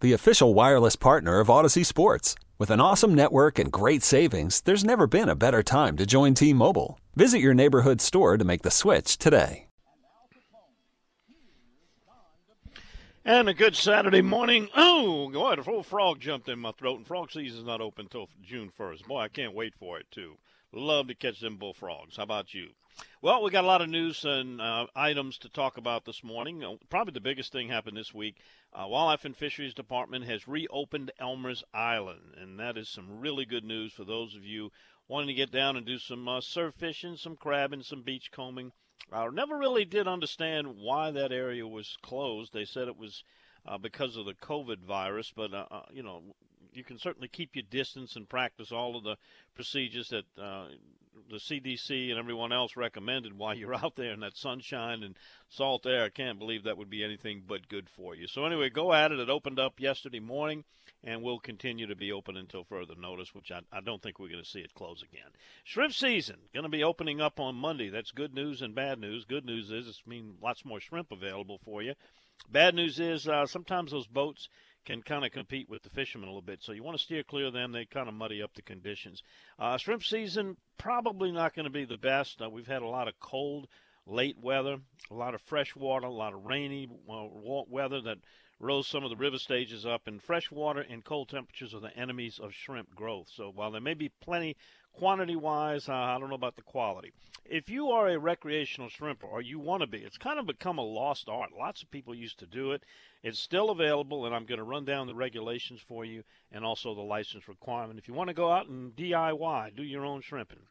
the official wireless partner of Odyssey Sports. With an awesome network and great savings, there's never been a better time to join T Mobile. Visit your neighborhood store to make the switch today. And a good Saturday morning. Oh, boy, a full frog jumped in my throat, and frog season's not open until June 1st. Boy, I can't wait for it, too. Love to catch them bullfrogs. How about you? Well, we got a lot of news and uh, items to talk about this morning. Uh, probably the biggest thing happened this week. Uh, Wildlife and Fisheries Department has reopened Elmer's Island, and that is some really good news for those of you wanting to get down and do some uh, surf fishing, some crabbing, some beach combing. I never really did understand why that area was closed. They said it was uh, because of the COVID virus, but uh, uh, you know, you can certainly keep your distance and practice all of the procedures that uh, the CDC and everyone else recommended while you're out there in that sunshine and salt air. I can't believe that would be anything but good for you. So anyway, go at it. It opened up yesterday morning and will continue to be open until further notice, which I, I don't think we're going to see it close again. Shrimp season going to be opening up on Monday. That's good news and bad news. Good news is it's mean lots more shrimp available for you. Bad news is uh, sometimes those boats can kind of compete with the fishermen a little bit, so you want to steer clear of them. They kind of muddy up the conditions. Uh, shrimp season probably not going to be the best. Uh, we've had a lot of cold, late weather, a lot of fresh water, a lot of rainy uh, weather that rose some of the river stages up, and fresh water and cold temperatures are the enemies of shrimp growth. So while there may be plenty quantity wise, uh, I don't know about the quality. If you are a recreational shrimper, or you want to be, it's kind of become a lost art. Lots of people used to do it. It's still available, and I'm going to run down the regulations for you and also the license requirement. If you want to go out and DIY, do your own shrimping.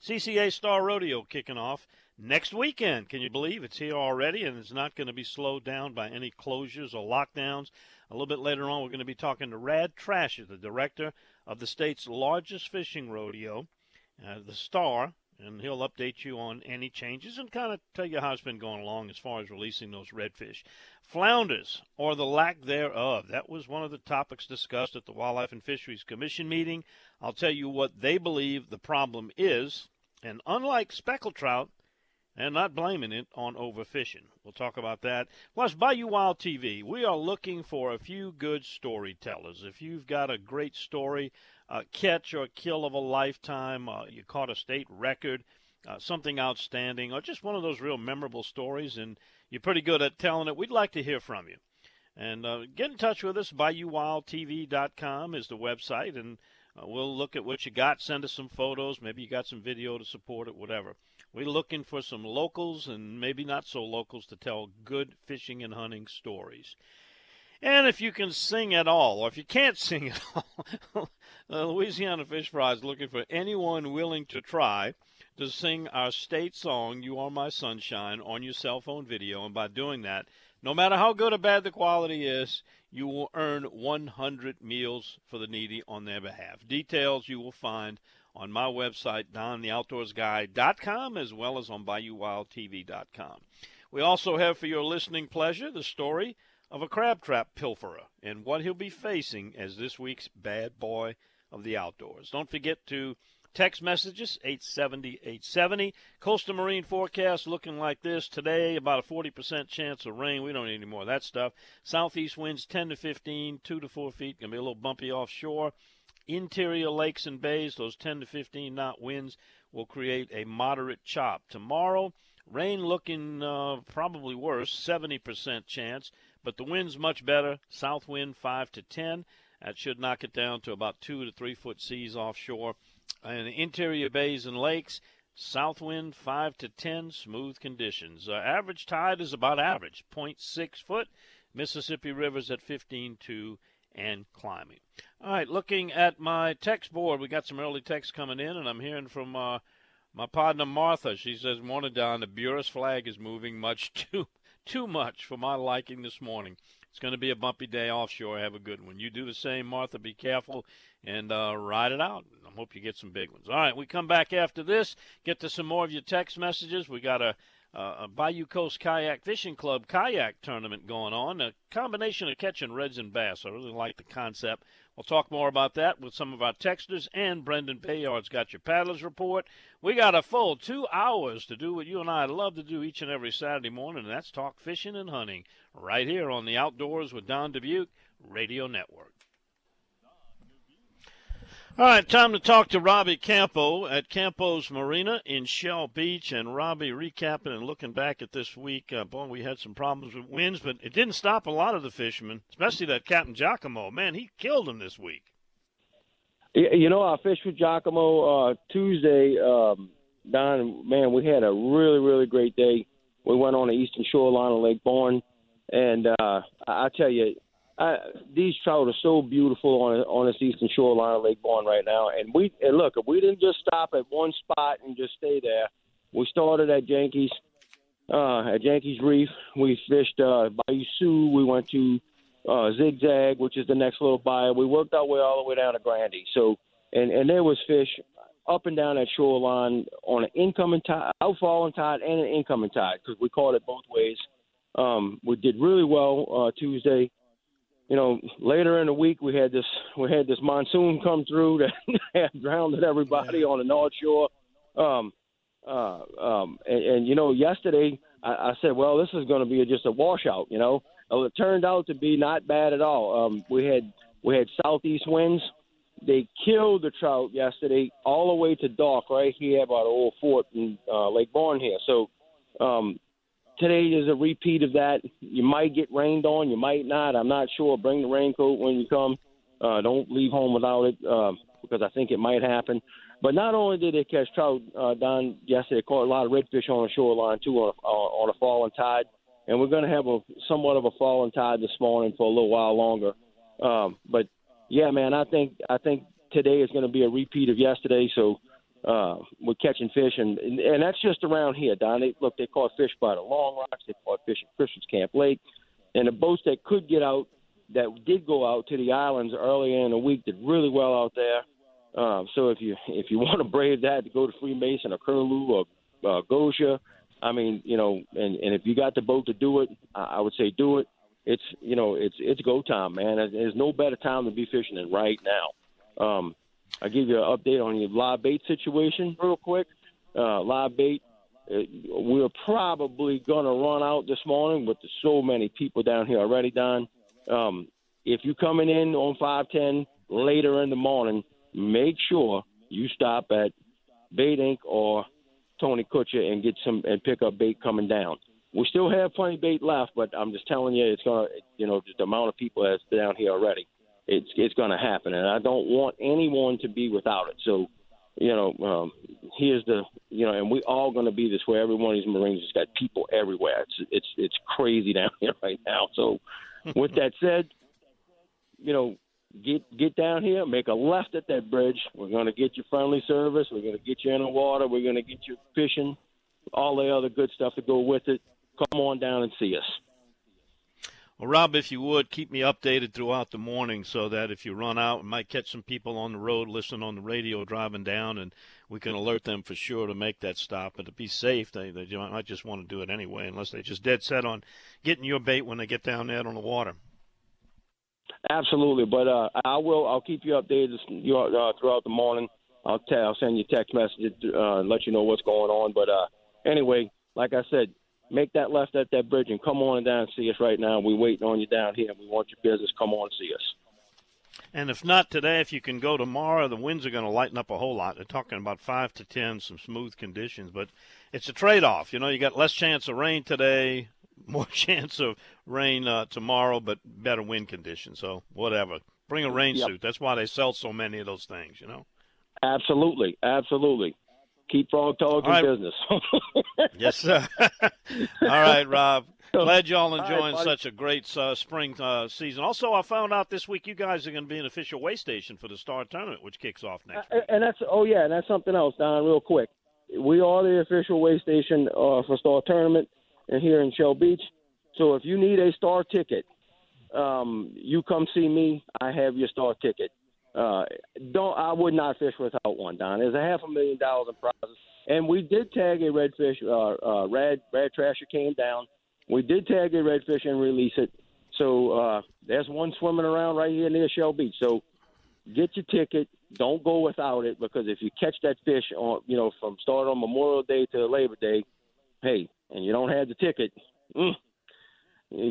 CCA Star Rodeo kicking off next weekend. Can you believe it's here already and it's not going to be slowed down by any closures or lockdowns? A little bit later on, we're going to be talking to Rad Trasher, the director of the state's largest fishing rodeo, uh, the Star, and he'll update you on any changes and kind of tell you how it's been going along as far as releasing those redfish. Flounders, or the lack thereof, that was one of the topics discussed at the Wildlife and Fisheries Commission meeting. I'll tell you what they believe the problem is, and unlike speckled trout, and not blaming it on overfishing. We'll talk about that. Plus, Bayou Wild TV, we are looking for a few good storytellers. If you've got a great story, a catch or kill of a lifetime, uh, you caught a state record, uh, something outstanding, or just one of those real memorable stories, and you're pretty good at telling it, we'd like to hear from you. And uh, get in touch with us. BayouWildTV.com is the website, and uh, we'll look at what you got. Send us some photos. Maybe you got some video to support it, whatever. We're looking for some locals and maybe not so locals to tell good fishing and hunting stories. And if you can sing at all, or if you can't sing at all, uh, Louisiana Fish Fry is looking for anyone willing to try to sing our state song, You Are My Sunshine, on your cell phone video. And by doing that, no matter how good or bad the quality is, you will earn 100 meals for the needy on their behalf. Details you will find on my website, dontheoutdoorsguy.com, as well as on BayouWildTV.com. We also have for your listening pleasure the story of a crab trap pilferer and what he'll be facing as this week's bad boy of the outdoors. Don't forget to text messages 870 870. Coastal marine forecast looking like this today about a 40% chance of rain. We don't need any more of that stuff. Southeast winds 10 to 15, 2 to 4 feet. Going to be a little bumpy offshore. Interior lakes and bays, those 10 to 15 knot winds will create a moderate chop. Tomorrow, rain looking uh, probably worse, 70% chance, but the wind's much better. South wind 5 to 10. That should knock it down to about 2 to 3 foot seas offshore. And interior bays and lakes, south wind 5 to 10, smooth conditions. Uh, average tide is about average, 0.6 foot. Mississippi River's at 15.2 and climbing. All right, looking at my text board, we got some early text coming in, and I'm hearing from uh, my partner Martha. She says, "Morning, Don. The Buras flag is moving much too too much for my liking this morning. It's going to be a bumpy day offshore. Have a good one. You do the same, Martha. Be careful and uh, ride it out. I hope you get some big ones. All right, we come back after this. Get to some more of your text messages. We got a uh, a Bayou Coast Kayak Fishing Club kayak tournament going on. A combination of catching reds and bass. I really like the concept. We'll talk more about that with some of our texters, and Brendan Bayard's got your paddlers report. We got a full two hours to do what you and I love to do each and every Saturday morning, and that's talk fishing and hunting right here on the Outdoors with Don Dubuc Radio Network. All right, time to talk to Robbie Campo at Campo's Marina in Shell Beach. And Robbie, recapping and looking back at this week, uh, boy, we had some problems with winds, but it didn't stop a lot of the fishermen, especially that Captain Giacomo. Man, he killed them this week. You know, I fished with Giacomo uh, Tuesday. Um, Don, man, we had a really, really great day. We went on the eastern shoreline of Lake Borgne, and uh, I tell you, I, these trout are so beautiful on on this eastern shoreline of Lake Borgne right now. And we and look, if we didn't just stop at one spot and just stay there, we started at Yankees, uh, at Yankees Reef. We fished uh, Bayou Sioux. We went to uh, Zigzag, which is the next little bayou. We worked our way all the way down to Grandy. So, and and there was fish up and down that shoreline on an incoming tide, outfalling tide, and an incoming tide because we caught it both ways. Um, we did really well uh, Tuesday you know, later in the week we had this we had this monsoon come through that drowned everybody on the North Shore. Um, uh, um, and, and you know, yesterday I, I said, well, this is going to be just a washout. You know, well, it turned out to be not bad at all. Um, we had we had southeast winds. They killed the trout yesterday all the way to dock right here by the old fort in uh, Lake Borgne here. So um, today is a repeat of that. You might get rained on, you might not. I'm not sure. Bring the raincoat when you come. Uh, don't leave home without it uh, because I think it might happen. But not only did they catch trout, uh, Don, yesterday, caught a lot of redfish on the shoreline too on a, on a falling tide. And we're going to have a somewhat of a falling tide this morning for a little while longer. Um, but yeah, man, I think I think today is going to be a repeat of yesterday. So uh, with catching fish, and, and and that's just around here, Don. They, look, they caught fish by the Long Rocks, they caught fish at Christmas Camp Lake, and the boats that could get out, that did go out to the islands earlier in the week, did really well out there. Um, so if you if you want to brave that, to go to Freemason or Curlew or uh, Gosier, I mean, you know, and and if you got the boat to do it, I, I would say do it. It's you know, it's it's go time, man. There's no better time to be fishing than right now. Um, I'll give you an update on your live bait situation real quick. Uh, live bait, uh, we're probably going to run out this morning with so many people down here already, Don. Um, if you're coming in on 510 later in the morning, make sure you stop at Bait Inc. or Tony Kutcher and get some and pick up bait coming down. We still have plenty of bait left, but I'm just telling you, it's gonna, you know, the amount of people that's down here already it's it's going to happen, and I don't want anyone to be without it. So, you know, um, here's the you know, and we all going to be this way. Every one of these Marines has got people everywhere. It's it's it's crazy down here right now. So, with that said, you know, get get down here, make a left at that bridge. We're going to get you friendly service. We're going to get you in the water. We're going to get you fishing, all the other good stuff to go with it. Come on down and see us. Well, Rob, if you would, keep me updated throughout the morning so that if you run out, we might catch some people on the road listening on the radio driving down, and we can alert them for sure to make that stop. But to be safe, they, they might just want to do it anyway, unless they're just dead set on getting your bait when they get down there on the water. Absolutely, but uh, I will. I'll keep you updated uh, throughout the morning. I'll, tell, I'll send you text messages uh, let you know what's going on. But uh, anyway, like I said, make that left at that bridge and come on down and see us right now. We're waiting on you down here. We want your business. Come on and see us. And if not today, if you can go tomorrow, the winds are going to lighten up a whole lot. They're talking about five to ten, some smooth conditions, but it's a trade-off. You know, you got less chance of rain today, more chance of rain uh, tomorrow, but better wind conditions. So whatever. Bring a rain Yep. suit. That's why they sell so many of those things. You know. Absolutely, absolutely. Keep frog talk in All right. business. Yes, sir. All right, Rob. Glad y'all enjoying such a great uh, spring uh, season. Also, I found out this week you guys are going to be an official way station for the Star Tournament, which kicks off next week. Uh, and that's oh yeah, and that's something else, Don. Real quick, we are the official way station uh, for Star Tournament, and here in Shell Beach. So if you need a Star ticket, um, you come see me. I have your Star ticket. Uh, don't I would not fish without one, Don. There's a half a million dollars in prizes, and we did tag a redfish. Uh, uh, rad rad trasher came down. We did tag a redfish and release it. So uh, there's one swimming around right here near Shell Beach. So get your ticket. Don't go without it because if you catch that fish on, you know, from start on Memorial Day to Labor Day, hey, and you don't have the ticket, mm,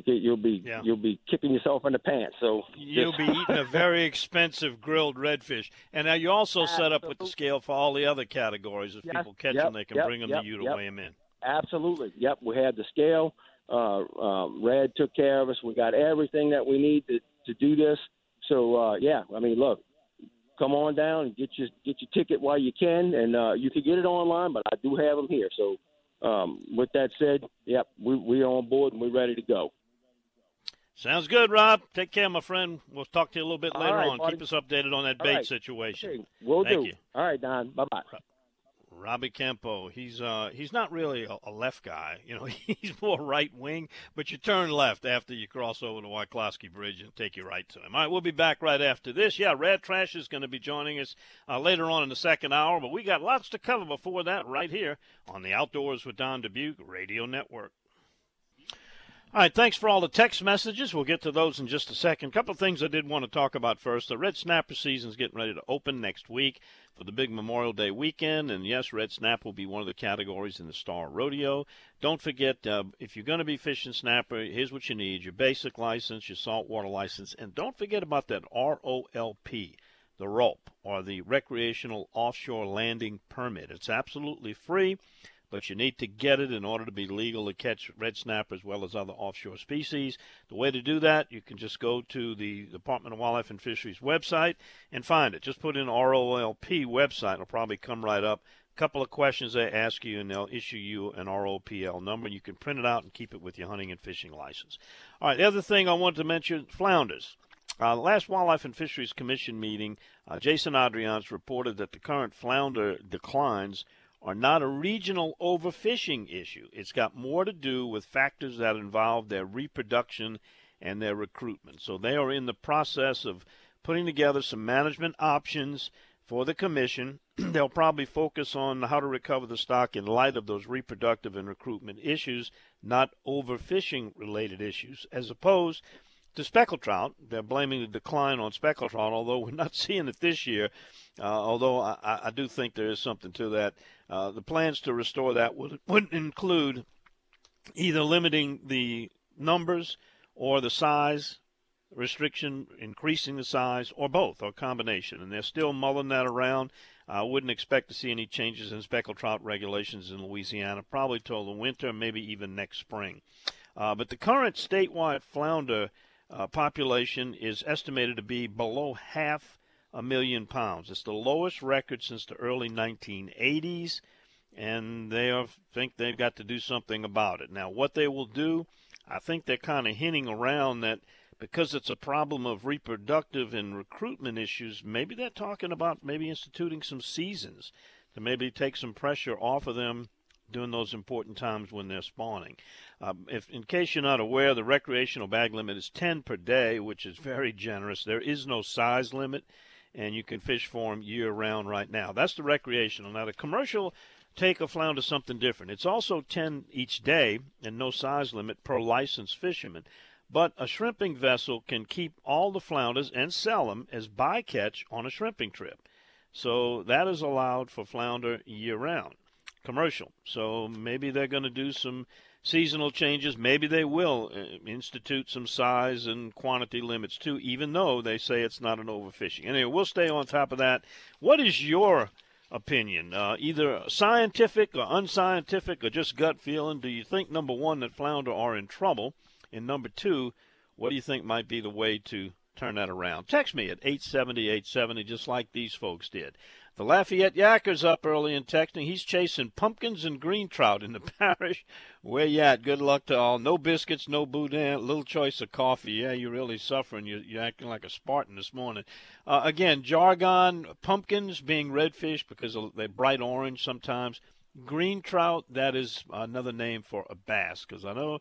you'll be Yeah. you'll be kicking yourself in the pants. So You'll be eating a very expensive grilled redfish. And now you also set up with the scale for all the other categories. If Yes, people catch yep, them, they can yep, bring them yep, to you to weigh them in. Absolutely. Yep. We had the scale. Uh, um, Red took care of us. We got everything that we need to, to do this. So uh, yeah, I mean, look, come on down and get your get your ticket while you can, and uh, you can get it online, but I do have them here. So um, with that said, yep, we we are on board and we're ready to go. Sounds good, Rob. Take care, my friend. We'll talk to you a little bit All later right, on. buddy. Keep us updated on that All bait right. situation. Okay, we'll Thank do. you. All right, Don. Bye bye. Robbie Campo, he's uh he's not really a, a left guy, you know. He's more right wing, but you turn left after you cross over the Wyclosky Bridge and take you right to him. All right, we'll be back right after this. Yeah, Red Trash is going to be joining us uh, later on in the second hour, but we got lots to cover before that right here on the Outdoors with Don Dubuc Radio Network. All right, thanks for all the text messages. We'll get to those in just a second. A couple of things I did want to talk about first. The red snapper season is getting ready to open next week for the big Memorial Day weekend, and yes, red snap will be one of the categories in the Star Rodeo. Don't forget, uh, if you're going to be fishing snapper, here's what you need: your basic license, your saltwater license, and don't forget about that ROLP, the ROLP, or the Recreational Offshore Landing Permit. It's absolutely free but you need to get it in order to be legal to catch red snapper as well as other offshore species. The way to do that, you can just go to the Department of Wildlife and Fisheries website and find it. Just put in ROLP website, it'll probably come right up. A couple of questions they ask you, and they'll issue you an ROPL number. and You can print it out and keep it with your hunting and fishing license. All right, the other thing I wanted to mention flounders. Uh, last Wildlife and Fisheries Commission meeting, uh, Jason Adriance reported that the current flounder declines are not a regional overfishing issue. It's got more to do with factors that involve their reproduction and their recruitment. So they are in the process of putting together some management options for the commission. They'll probably focus on how to recover the stock in light of those reproductive and recruitment issues, not overfishing related issues, as opposed to speckled trout. They're blaming the decline on speckled trout, although we're not seeing it this year. Uh, although I, I I do think there is something to that. Uh, the plans to restore that would, would include either limiting the numbers or the size restriction, increasing the size, or both, or combination. And they're still mulling that around. I wouldn't expect to see any changes in speckled trout regulations in Louisiana, probably till the winter, maybe even next spring. Uh, but the current statewide flounder uh, population is estimated to be below half a million pounds. It's the lowest record since the early 1980s, and they are, think they've got to do something about it. Now, what they will do, I think they're kind of hinting around that because it's a problem of reproductive and recruitment issues, maybe they're talking about maybe instituting some seasons to maybe take some pressure off of them during those important times when they're spawning. Um, if, in case you're not aware, the recreational bag limit is 10 per day, which is very generous. There is no size limit, and you can fish for them year round right now. That's the recreational. Now, the commercial take a flounder something different. It's also 10 each day and no size limit per licensed fisherman. But a shrimping vessel can keep all the flounders and sell them as bycatch on a shrimping trip. So that is allowed for flounder year round commercial. So maybe they're going to do some seasonal changes. Maybe they will uh, institute some size and quantity limits too, even though they say it's not an overfishing. Anyway, we'll stay on top of that. What is your opinion, uh, either scientific or unscientific or just gut feeling. Do you think number one that flounder are in trouble, and number two, what do you think might be the way to turn that around? Text me at 870 870, just like these folks did. The Lafayette Yakker's up early in texting. He's chasing pumpkins and green trout in the parish. Where you at? Good luck to all. No biscuits, no boudin, little choice of coffee. Yeah, you're really suffering. You're, you're acting like a Spartan this morning. Uh, again, jargon, pumpkins being redfish because they're bright orange sometimes. Green trout, that is another name for a bass because I know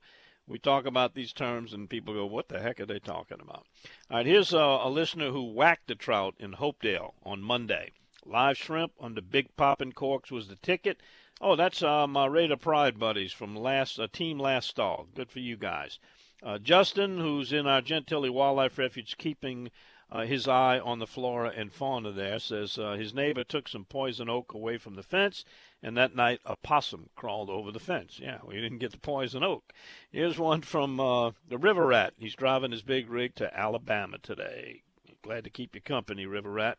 we talk about these terms and people go, what the heck are they talking about? All right, here's a, a listener who whacked a trout in Hopedale on Monday. Live shrimp on the Big Poppin' Corks was the ticket. Oh, that's uh, my Raider Pride buddies from last uh, team last stall. Good for you guys. Uh, Justin, who's in our Gentilly Wildlife Refuge, keeping uh, his eye on the flora and fauna there, says uh, his neighbor took some poison oak away from the fence, and that night a possum crawled over the fence. Yeah, we didn't get the poison oak. Here's one from uh, the River Rat. He's driving his big rig to Alabama today. Glad to keep you company, River Rat.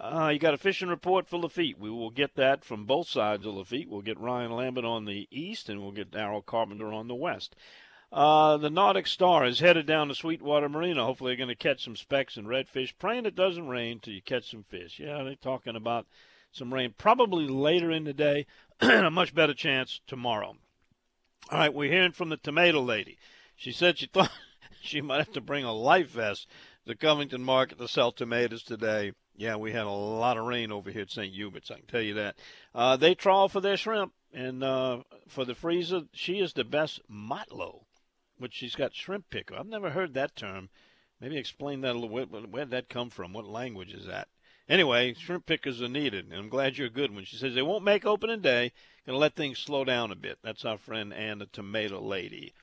Uh, you got a fishing report for Lafitte. We will get that from both sides of Lafitte. We'll get Ryan Lambert on the east, and we'll get Daryl Carpenter on the west. Uh, the Nordic Star is headed down to Sweetwater Marina. Hopefully, they're going to catch some specks and redfish. Praying it doesn't rain till you catch some fish. Yeah, they're talking about some rain probably later in the day, and a much better chance tomorrow. All right, we're hearing from the tomato lady. She said she thought she might have to bring a life vest to Covington Market to sell tomatoes today. Yeah, we had a lot of rain over here at St. Hubert's, I can tell you that. Uh, they trawl for their shrimp, and uh, for the freezer, she is the best motlow, which she's got shrimp picker. I've never heard that term. Maybe explain that a little. Where, where did that come from? What language is that? Anyway, shrimp pickers are needed, and I'm glad you're a good one. She says they won't make opening day. Gonna let things slow down a bit. That's our friend Ann, the tomato lady.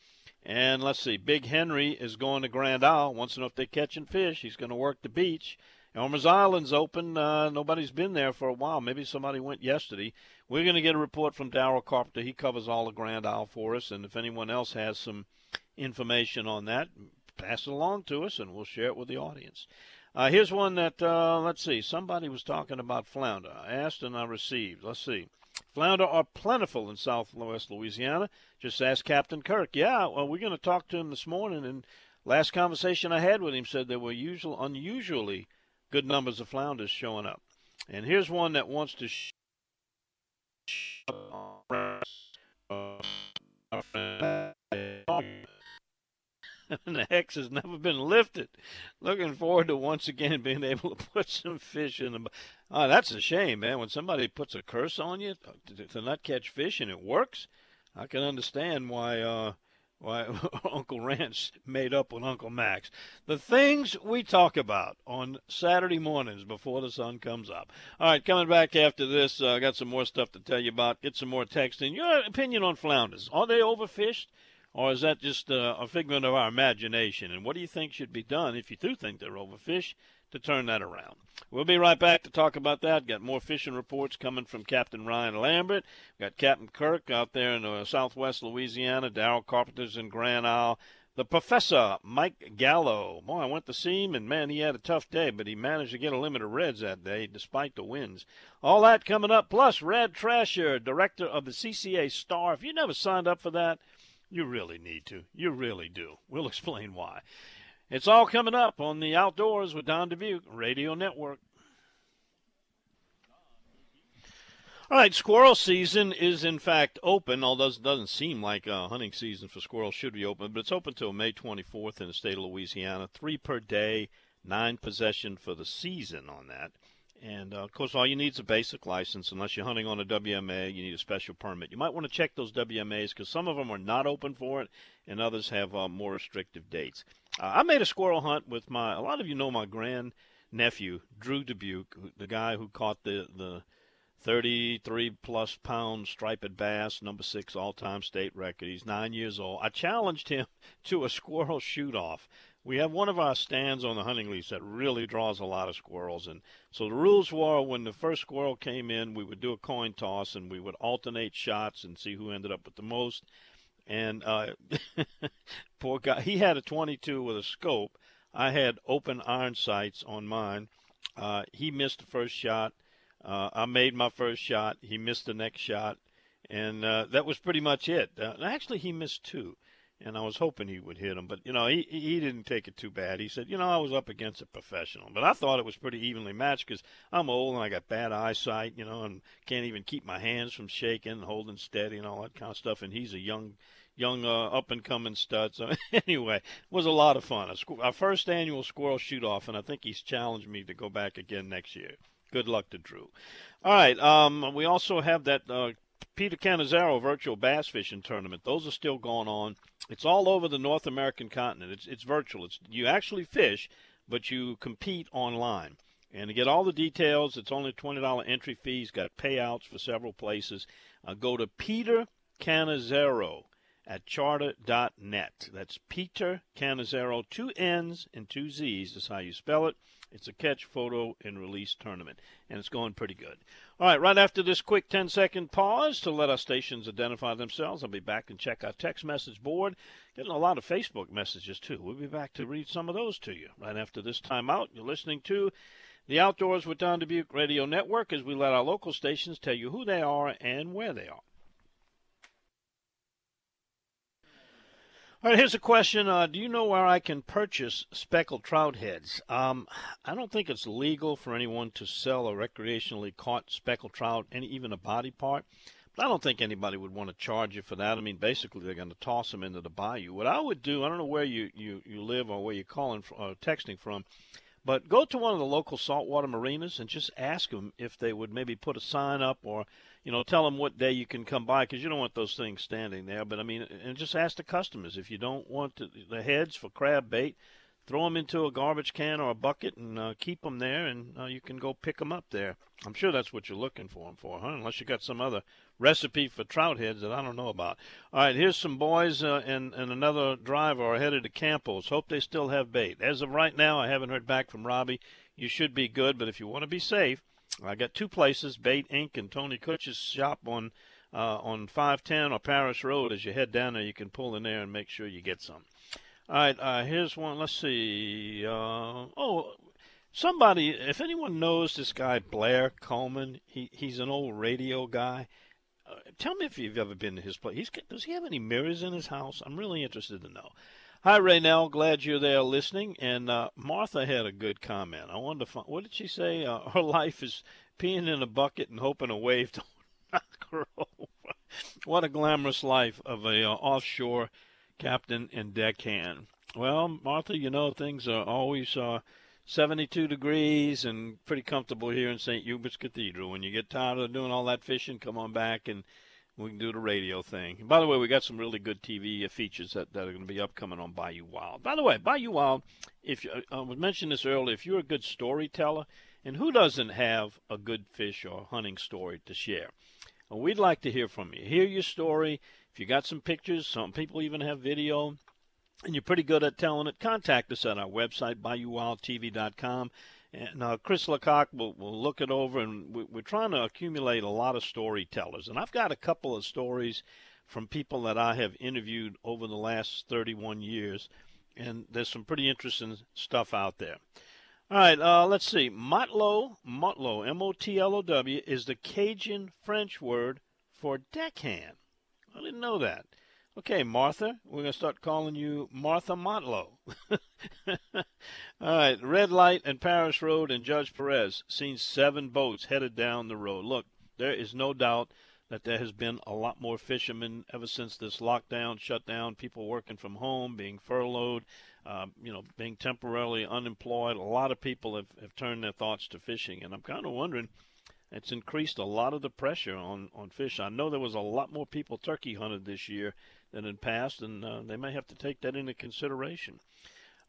And let's see, Big Henry is going to Grand Isle. Wants to know if they're catching fish. He's going to work the beach. Elmer's Island's open. Uh, nobody's been there for a while. Maybe somebody went yesterday. We're going to get a report from Daryl Carpenter. He covers all the Grand Isle for us. And if anyone else has some information on that, pass it along to us and we'll share it with the audience. Uh, here's one that, uh, let's see, somebody was talking about flounder. I asked and I received. Let's see. Flounder are plentiful in southwest Louisiana. Just ask Captain Kirk. Yeah, well, we're going to talk to him this morning. And last conversation I had with him said they were usual, unusually good numbers of flounders showing up. And here's one that wants to. And the hex has never been lifted. Looking forward to once again being able to put some fish in the. Oh, that's a shame, man. When somebody puts a curse on you to, to not catch fish and it works, I can understand why uh, why Uncle Rance made up with Uncle Max. The things we talk about on Saturday mornings before the sun comes up. All right, coming back after this, I uh, got some more stuff to tell you about. Get some more text in. Your opinion on flounders. Are they overfished? Or is that just uh, a figment of our imagination? And what do you think should be done if you do think they're overfished? to turn that around. We'll be right back to talk about that. Got more fishing reports coming from Captain Ryan Lambert. Got Captain Kirk out there in uh, southwest Louisiana. Daryl Carpenter's in Grand Isle. The professor, Mike Gallo. Boy, I went to see him, and man, he had a tough day, but he managed to get a limit of reds that day despite the winds. All that coming up, plus Red Trasher, director of the CCA Star. If you never signed up for that, you really need to. You really do. We'll explain why. It's all coming up on the Outdoors with Don Dubuc Radio Network. All right, squirrel season is in fact open, although it doesn't seem like a hunting season for squirrels should be open, but it's open until May 24th in the state of Louisiana. Three per day, nine possession for the season on that. And uh, of course, all you need is a basic license. Unless you're hunting on a WMA, you need a special permit. You might want to check those WMAs because some of them are not open for it, and others have uh, more restrictive dates. Uh, I made a squirrel hunt with my. A lot of you know my grand nephew, Drew Dubuc, the guy who caught the the 33 plus pound striped bass, number six all time state record. He's nine years old. I challenged him to a squirrel shoot off. We have one of our stands on the hunting lease that really draws a lot of squirrels. And so the rules were when the first squirrel came in, we would do a coin toss and we would alternate shots and see who ended up with the most. And uh, poor guy, he had a 22 with a scope. I had open iron sights on mine. Uh, he missed the first shot. Uh, I made my first shot. He missed the next shot, and uh, that was pretty much it. Uh, actually, he missed two, and I was hoping he would hit him, but you know he he didn't take it too bad. He said, you know, I was up against a professional, but I thought it was pretty evenly matched because I'm old and I got bad eyesight, you know, and can't even keep my hands from shaking, and holding steady, and all that kind of stuff. And he's a young young uh, up and coming stud. So anyway, it was a lot of fun. Our first annual squirrel shoot off, and I think he's challenged me to go back again next year. Good luck to Drew. All right, um, we also have that uh, Peter Cannizzaro virtual bass fishing tournament. Those are still going on. It's all over the North American continent. It's it's virtual. It's you actually fish, but you compete online. And to get all the details, it's only $20 entry fees. Got payouts for several places. Uh, go to Peter Cannizzaro at charter.net. That's Peter Cannizzaro, two N's and two Z's is how you spell it. It's a catch, photo, and release tournament, and it's going pretty good. All right, right after this quick 10 second pause to let our stations identify themselves, I'll be back and check our text message board. Getting a lot of Facebook messages, too. We'll be back to read some of those to you right after this time out. You're listening to the Outdoors with Don Dubuc Radio Network as we let our local stations tell you who they are and where they are. All right, here's a question. Uh, do you know where I can purchase speckled trout heads? Um, I don't think it's legal for anyone to sell a recreationally caught speckled trout, and even a body part. But I don't think anybody would want to charge you for that. I mean, basically, they're going to toss them into the bayou. What I would do, I don't know where you, you, you live or where you're calling or uh, texting from, but go to one of the local saltwater marinas and just ask them if they would maybe put a sign up or – you know, tell them what day you can come by because you don't want those things standing there. But I mean, and just ask the customers if you don't want to, the heads for crab bait, throw them into a garbage can or a bucket and uh, keep them there, and uh, you can go pick them up there. I'm sure that's what you're looking for them for, huh? Unless you got some other recipe for trout heads that I don't know about. All right, here's some boys uh, and and another driver are headed to Campos. Hope they still have bait. As of right now, I haven't heard back from Robbie. You should be good, but if you want to be safe I got two places, Bait Inc. and Tony Kutch's shop on uh, on 510 or Paris Road. As you head down there, you can pull in there and make sure you get some. All right, uh, here's one. Let's see. Uh, oh, somebody, if anyone knows this guy Blair Coleman, he he's an old radio guy. Uh, tell me if you've ever been to his place. He's, does he have any mirrors in his house? I'm really interested to know. Hi, Raynell. Glad you're there listening. And uh, Martha had a good comment. I wanted to find, what did she say? Uh, her life is peeing in a bucket and hoping a wave don't knock her over. what a glamorous life of a uh, offshore captain and deckhand. Well, Martha, you know things are always uh, 72 degrees and pretty comfortable here in St. Hubert's Cathedral. When you get tired of doing all that fishing, come on back and we can do the radio thing. by the way, we got some really good TV features that, that are going to be upcoming on Bayou Wild. By the way, Bayou Wild, if you, I was mentioning this earlier, if you're a good storyteller, and who doesn't have a good fish or hunting story to share? Well, we'd like to hear from you. Hear your story. If you got some pictures, some people even have video, and you're pretty good at telling it, contact us at our website, BayouWildTV.com. And uh, Chris Lecoq will, will look it over, and we, we're trying to accumulate a lot of storytellers. And I've got a couple of stories from people that I have interviewed over the last 31 years, and there's some pretty interesting stuff out there. All right, uh, let's see. Motlow, Motlow, M-O-T-L-O-W, is the Cajun French word for deckhand. I didn't know that. Okay, Martha, we're going to start calling you Martha Motlow. All right, red light and Paris Road and Judge Perez seen seven boats headed down the road. Look, there is no doubt that there has been a lot more fishermen ever since this lockdown, shutdown, people working from home, being furloughed, uh, you know, being temporarily unemployed. A lot of people have, have turned their thoughts to fishing, and I'm kind of wondering – it's increased a lot of the pressure on, on fish. I know there was a lot more people turkey hunted this year than in past, and uh, they may have to take that into consideration.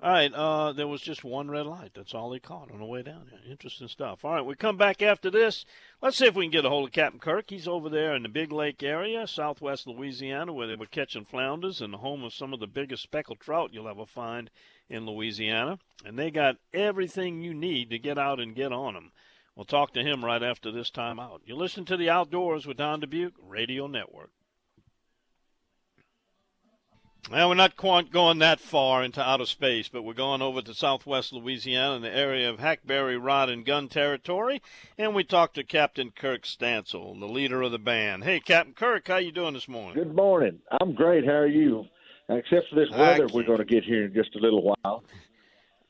All right, uh, there was just one red light. That's all they caught on the way down. Interesting stuff. All right, we come back after this. Let's see if we can get a hold of Captain Kirk. He's over there in the Big Lake area, southwest Louisiana, where they were catching flounders and the home of some of the biggest speckled trout you'll ever find in Louisiana. And they got everything you need to get out and get on them. We'll talk to him right after this time out. You listen to the Outdoors with Don Dubuc Radio Network. Well, we're not quite going that far into outer space, but we're going over to southwest Louisiana in the area of Hackberry Rod and Gun territory, and we talked to Captain Kirk Stansel, the leader of the band. Hey, Captain Kirk, how you doing this morning? Good morning. I'm great. How are you? Except for this weather we're going to get here in just a little while.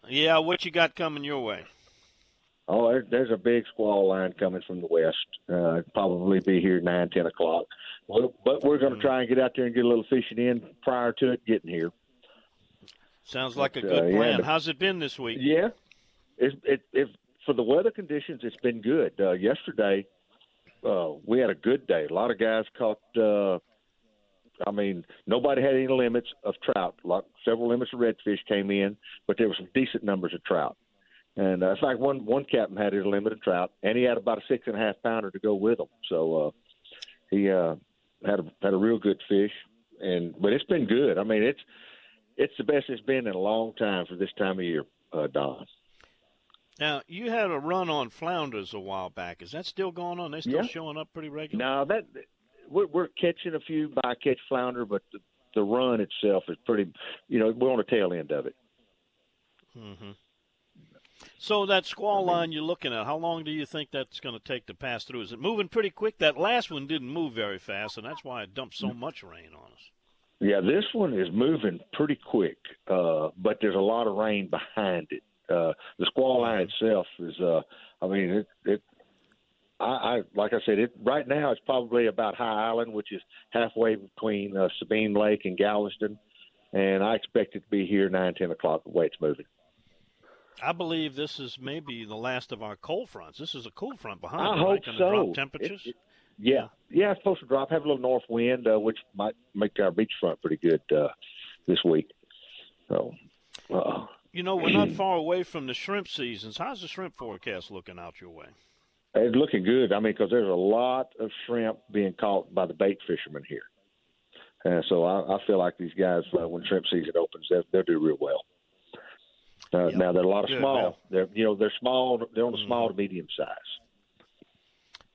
Yeah, what you got coming your way? Oh, there's a big squall line coming from the west. Uh, probably be here nine, ten o'clock. Well, but we're going to try and get out there and get a little fishing in prior to it getting here. Sounds like but, a good uh, plan. Yeah, How's it been this week? Yeah, it's it, it for the weather conditions. It's been good. Uh, yesterday, uh, we had a good day. A lot of guys caught. Uh, I mean, nobody had any limits of trout. Like several limits of redfish came in, but there were some decent numbers of trout. And uh, in fact, one one captain had his limited trout, and he had about a six and a half pounder to go with him. So uh, he uh, had a, had a real good fish, and but it's been good. I mean, it's it's the best it's been in a long time for this time of year, uh, Don. Now you had a run on flounders a while back. Is that still going on? They still yeah. showing up pretty regularly? No, that we're, we're catching a few bycatch flounder, but the, the run itself is pretty. You know, we're on the tail end of it. Mm-hmm. So that squall line you're looking at, how long do you think that's going to take to pass through? Is it moving pretty quick? That last one didn't move very fast, and that's why it dumped so much rain on us. Yeah, this one is moving pretty quick, uh, but there's a lot of rain behind it. Uh, the squall line itself is, uh, I mean, it, it I, I like I said, it right now it's probably about High Island, which is halfway between uh, Sabine Lake and Galveston, and I expect it to be here nine ten o'clock the way it's moving. I believe this is maybe the last of our cold fronts. This is a cool front behind. I it, hope right? so. Drop temperatures. It, it, yeah, yeah, it's supposed to drop. Have a little north wind, uh, which might make our beachfront pretty good uh, this week. So, uh, you know, we're not far away from the shrimp seasons. How's the shrimp forecast looking out your way? It's looking good. I mean, because there's a lot of shrimp being caught by the bait fishermen here, and so I, I feel like these guys, uh, when shrimp season opens, they'll, they'll do real well. Uh, yep. Now they're a lot of Good, small. Man. They're you know they're small. They're on the mm-hmm. small to medium size.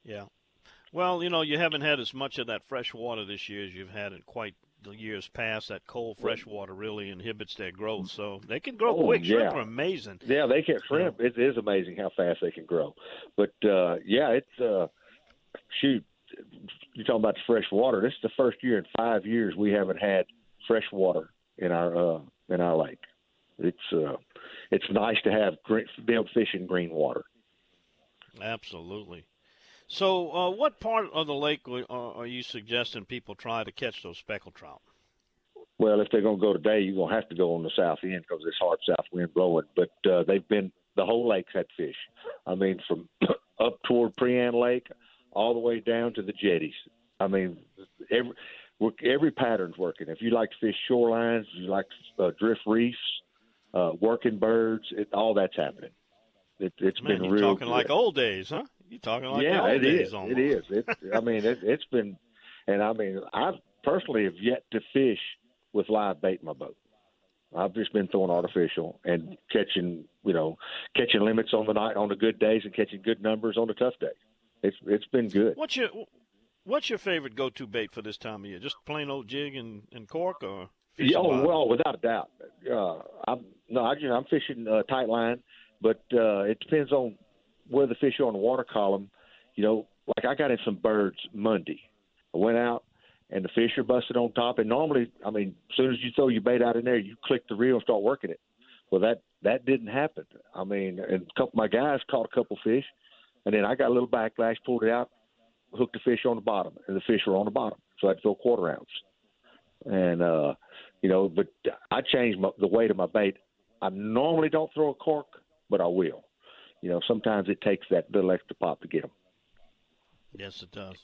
Yeah. Well, you know, you haven't had as much of that fresh water this year as you've had in quite the years past. That cold fresh water really inhibits their growth, so they can grow oh, quick. Yeah. Shrimp are amazing. Yeah, they can shrimp. Yeah. It is amazing how fast they can grow. But uh, yeah, it's uh, shoot. You're talking about the fresh water. This is the first year in five years we haven't had fresh water in our uh, in our lake. It's uh, it's nice to have be able to fish in green water. Absolutely. So, uh, what part of the lake are you suggesting people try to catch those speckled trout? Well, if they're going to go today, you're going to have to go on the south end because it's hard south wind blowing. But uh, they've been the whole lake's had fish. I mean, from up toward Prien Lake all the way down to the jetties. I mean, every every pattern's working. If you like to fish shorelines, you like uh, drift reefs, uh, working birds, it, all that's happening. It, has been you're real. Talking good. like old days, huh? You talking like yeah, it is. It is. It, I mean, it, it's been, and I mean, I personally have yet to fish with live bait in my boat. I've just been throwing artificial and catching, you know, catching limits on the night on the good days and catching good numbers on the tough days. It's it's been good. What's your What's your favorite go-to bait for this time of year? Just plain old jig and, and cork, or yeah, oh, well, without a doubt. Uh, I'm no, I just, I'm fishing uh, tight line, but uh, it depends on where the fish are on the water column. You know, like I got in some birds Monday. I went out and the fish are busted on top. And normally, I mean, as soon as you throw your bait out in there, you click the reel and start working it. Well, that that didn't happen. I mean, and a couple of my guys caught a couple fish, and then I got a little backlash, pulled it out, hooked the fish on the bottom, and the fish were on the bottom. So I had to throw quarter ounce. And uh, you know, but I changed my, the weight of my bait. I normally don't throw a cork, but I will. You know, sometimes it takes that little extra pop to get them. Yes, it does.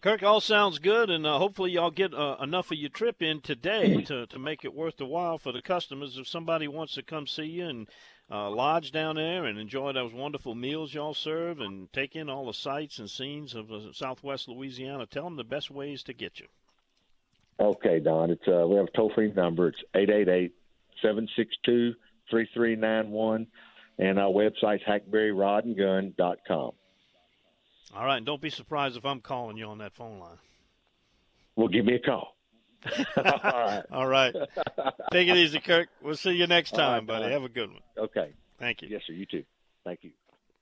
Kirk, all sounds good, and uh, hopefully y'all get uh, enough of your trip in today to, to make it worth the while for the customers. If somebody wants to come see you and uh, lodge down there and enjoy those wonderful meals y'all serve and take in all the sights and scenes of uh, Southwest Louisiana, tell them the best ways to get you. Okay, Don. It's uh, we have a toll free number. It's eight eight eight seven six two three three nine one, and our website's hackberryrodandgun.com. All right, and don't be surprised if I'm calling you on that phone line. Well, give me a call. All right. All right. Take it easy, Kirk. We'll see you next time, right, buddy. Don. Have a good one. Okay. Thank you. Yes, sir. You too. Thank you.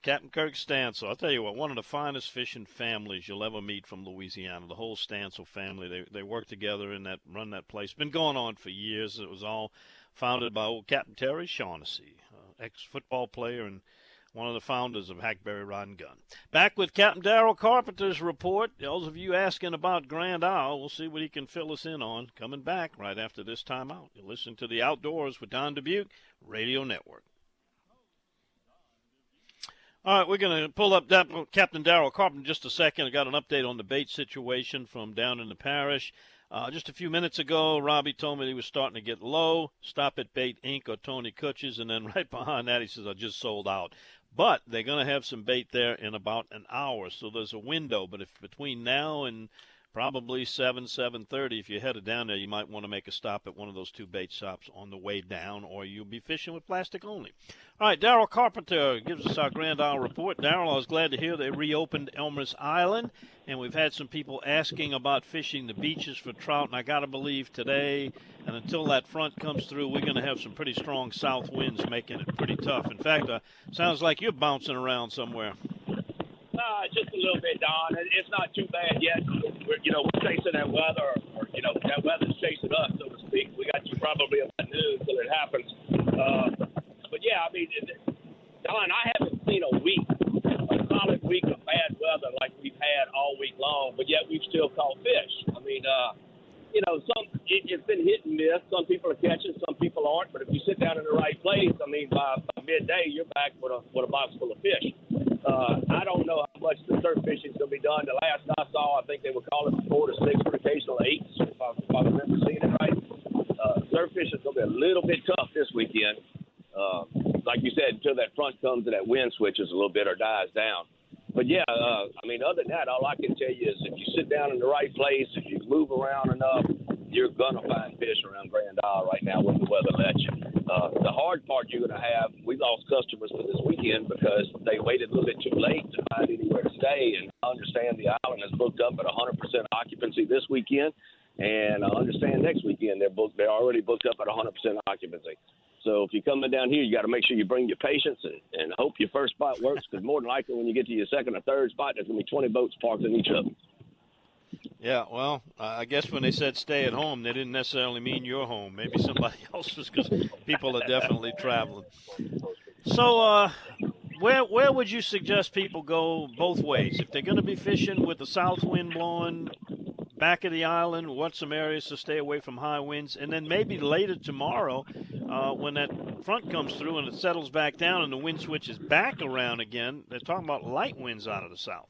Captain Kirk Stansel. I'll tell you what, one of the finest fishing families you'll ever meet from Louisiana. The whole Stansel family. They they work together and that run that place. Been going on for years. It was all founded by old Captain Terry Shaughnessy, uh, ex football player and one of the founders of Hackberry Rod and Gun. Back with Captain Daryl Carpenter's report. Those of you asking about Grand Isle, we'll see what he can fill us in on. Coming back right after this timeout. You listen to the Outdoors with Don Dubuc Radio Network. All right, we're going to pull up that, Captain Daryl Carpenter in just a second. I got an update on the bait situation from down in the parish. Uh, just a few minutes ago, Robbie told me he was starting to get low. Stop at Bait Inc. or Tony Kutches, and then right behind that, he says, "I just sold out." But they're going to have some bait there in about an hour, so there's a window. But if between now and probably 7 7.30 if you're headed down there you might want to make a stop at one of those two bait shops on the way down or you'll be fishing with plastic only. All right daryl carpenter gives us our grand isle report. Daryl i was glad to hear they reopened elmer's island and we've had some people asking about fishing the beaches for trout and i gotta believe today and until that front comes through we're going to have some pretty strong south winds making it pretty tough. In fact uh, sounds like you're bouncing around somewhere Uh, just a little bit, Don. It's not too bad yet. We're, you know, we're chasing that weather, or, you know, that weather's chasing us, so to speak. We got you probably about noon till it happens. Uh, but yeah, I mean, Don, I haven't seen a week, a solid week of bad weather like we've had all week long, but yet we've still caught fish. I mean, uh, you know, some it, it's been hit and miss. Some people are catching, some people aren't. But if you sit down in the right place, I mean, by, by midday, you're back with a with a box full of fish. Uh, I don't know how much the surf fishing is going to be done. The last I saw, I think they were calling for four to six, for occasional eights, if I, if I remember seeing it right. Uh, surf fishing is going to be a little bit tough this weekend. Uh, like you said, until that front comes and that wind switches a little bit or dies down. But yeah, uh, I mean, other than that, all I can tell you is if you sit down in the right place, if you move around enough, you're gonna find fish around Grand Isle right now when the weather lets you. Uh, the hard part you're gonna have, we lost customers for this weekend because they waited a little bit too late to find anywhere to stay. And I understand the island is booked up at 100% occupancy this weekend, and I understand next weekend they're booked. They're already booked up at 100% occupancy. So if you're coming down here, you got to make sure you bring your patience and, and hope your first spot works. Because more than likely, when you get to your second or third spot, there's gonna be 20 boats parked in each of them. Yeah, well, I guess when they said stay at home, they didn't necessarily mean your home. Maybe somebody else's because people are definitely traveling. So, uh, where where would you suggest people go both ways? If they're going to be fishing with the south wind blowing back of the island, what some areas to stay away from high winds, and then maybe later tomorrow, uh, when that front comes through and it settles back down and the wind switches back around again, they're talking about light winds out of the south.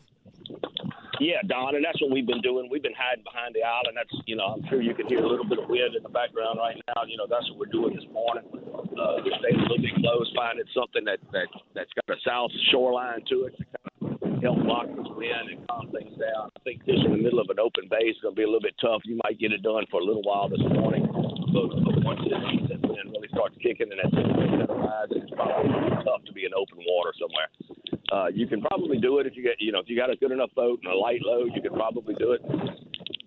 Yeah, Don, and that's what we've been doing. We've been hiding behind the island. That's, you know, I'm sure you can hear a little bit of wind in the background right now. You know, that's what we're doing this morning. Uh, we're staying a little bit close, finding something that, that, that's got a south shoreline to it help this wind and calm things down. I think this in the middle of an open bay is going to be a little bit tough. You might get it done for a little while this morning, but, but once it, that wind really starts kicking and that wind rises, it's probably tough to be in open water somewhere. Uh, you can probably do it if you get, you know, if you got a good enough boat and a light load, you could probably do it.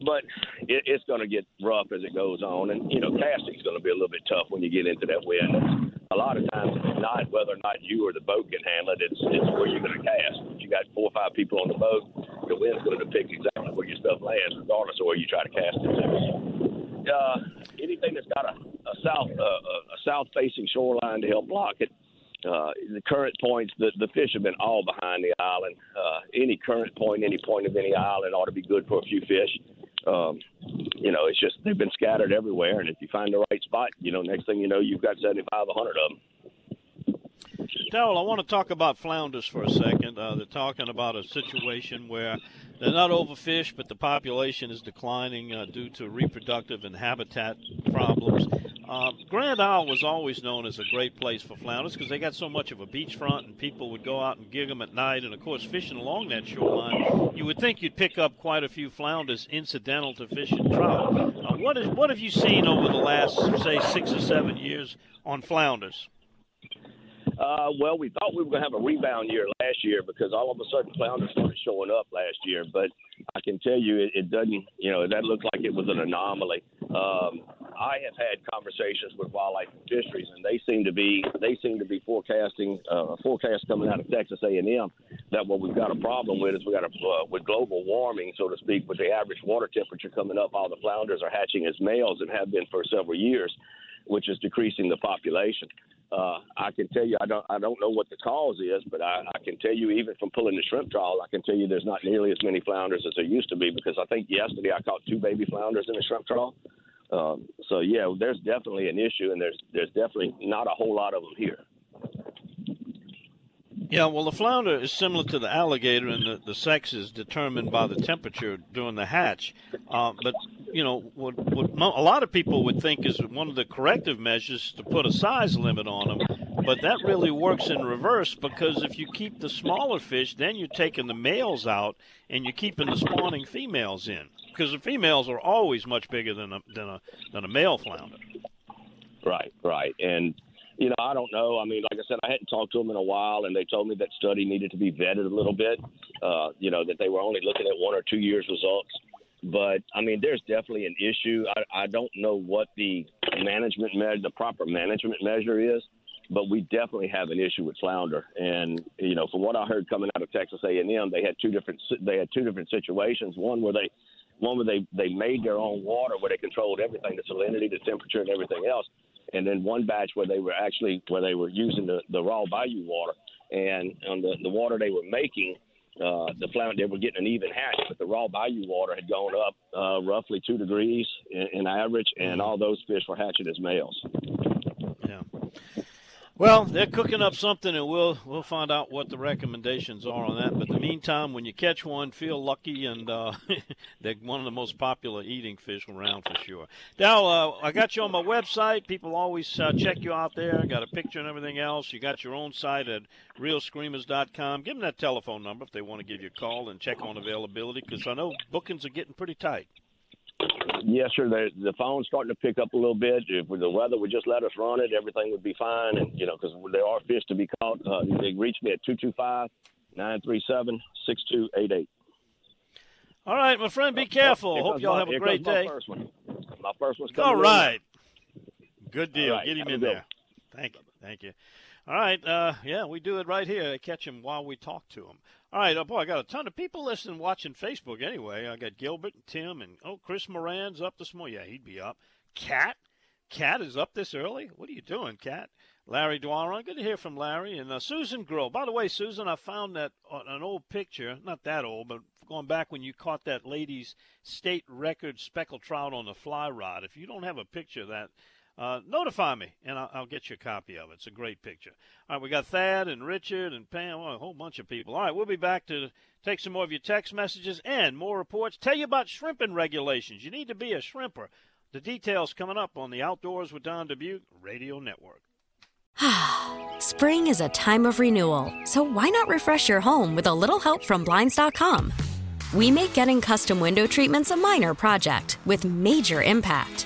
But it, it's going to get rough as it goes on, and you know, casting's going to be a little bit tough when you get into that wind. A lot of times, it's not whether or not you or the boat can handle it; it's it's where you're going to cast. If you got four or five people on the boat, the wind's going to depict exactly where your stuff lands, regardless of where you try to cast it to. Uh, anything that's got a, a south uh, a south facing shoreline to help block it, uh, the current points, the, the fish have been all behind the island. Uh, any current point, any point of any island ought to be good for a few fish. Um, you know, it's just they've been scattered everywhere, and if you find the right spot, you know, next thing you know, you've got 75, 100 of them. Darrell, I want to talk about flounders for a second. Uh, they're talking about a situation where they're not overfished, but the population is declining uh, due to reproductive and habitat problems. Uh, Grand Isle was always known as a great place for flounders because they got so much of a beachfront, and people would go out and gig them at night. And of course, fishing along that shoreline, you would think you'd pick up quite a few flounders incidental to fishing trout. Uh, what is what have you seen over the last, say, six or seven years on flounders? Uh, well, we thought we were going to have a rebound year last year because all of a sudden flounder started showing up last year. But I can tell you, it, it doesn't. You know, that looked like it was an anomaly. Um, I have had conversations with wildlife and fisheries, and they seem to be they seem to be forecasting uh, forecast coming out of Texas A&M that what we've got a problem with is we got a uh, with global warming, so to speak, with the average water temperature coming up, all the flounders are hatching as males and have been for several years, which is decreasing the population. Uh, I can tell you, I don't, I don't know what the cause is, but I, I can tell you, even from pulling the shrimp trawl, I can tell you there's not nearly as many flounders as there used to be because I think yesterday I caught two baby flounders in the shrimp trawl. Um, so yeah, there's definitely an issue, and there's there's definitely not a whole lot of them here. Yeah, well, the flounder is similar to the alligator, and the, the sex is determined by the temperature during the hatch. Uh, but you know, what, what a lot of people would think is one of the corrective measures to put a size limit on them. But that really works in reverse because if you keep the smaller fish, then you're taking the males out and you're keeping the spawning females in because the females are always much bigger than a than a than a male flounder. Right, right, and you know, I don't know. I mean, like I said, I hadn't talked to them in a while, and they told me that study needed to be vetted a little bit. Uh, you know, that they were only looking at one or two years results. But I mean, there's definitely an issue. I, I don't know what the management measure, the proper management measure is, but we definitely have an issue with flounder. And you know, from what I heard coming out of Texas A&M, they had two different they had two different situations. One where they one where they they made their own water, where they controlled everything, the salinity, the temperature, and everything else. And then one batch where they were actually where they were using the, the raw bayou water, and on the the water they were making, uh, the flounder they were getting an even hatch, but the raw bayou water had gone up uh, roughly two degrees in, in average, and all those fish were hatching as males. Yeah. Well, they're cooking up something, and we'll we'll find out what the recommendations are on that. But in the meantime, when you catch one, feel lucky, and uh, they're one of the most popular eating fish around for sure. Now, uh, I got you on my website. People always uh, check you out there. I got a picture and everything else. You got your own site at reelscreamers.com. Give them that telephone number if they want to give you a call and check on availability, because I know bookings are getting pretty tight. Yes, sir. The, the phone's starting to pick up a little bit. If the weather would just let us run it, everything would be fine. And, you know, because there are fish to be caught. Uh, they reach me at 225 937 6288. All right, my friend, be careful. Hope y'all my, have a great my day. First one. My first one's coming All in. Good deal. right, Get him have in there. Thank you. Thank you. All right. Uh, yeah, we do it right here. Catch him while we talk to him. All right. Oh, boy, I got a ton of people listening, watching Facebook anyway. I got Gilbert and Tim and, oh, Chris Moran's up this morning. Yeah, he'd be up. Cat? Cat is up this early? What are you doing, Cat? Larry Dwaron. Good to hear from Larry. And uh, Susan Grill. By the way, Susan, I found that uh, an old picture, not that old, but going back when you caught that lady's state record speckled trout on the fly rod. If you don't have a picture of that, uh, notify me and I'll, I'll, get you a copy of it. It's a great picture. All right, we got Thad and Richard and Pam, well, a whole bunch of people. All right, we'll be back to take some more of your text messages and more reports. Tell you about shrimping regulations. You need to be a shrimper. The details coming up on the Outdoors with Don Dubuc Radio Network. Spring is a time of renewal, so why not refresh your home with a little help from Blinds.com? We make getting custom window treatments a minor project with major impact.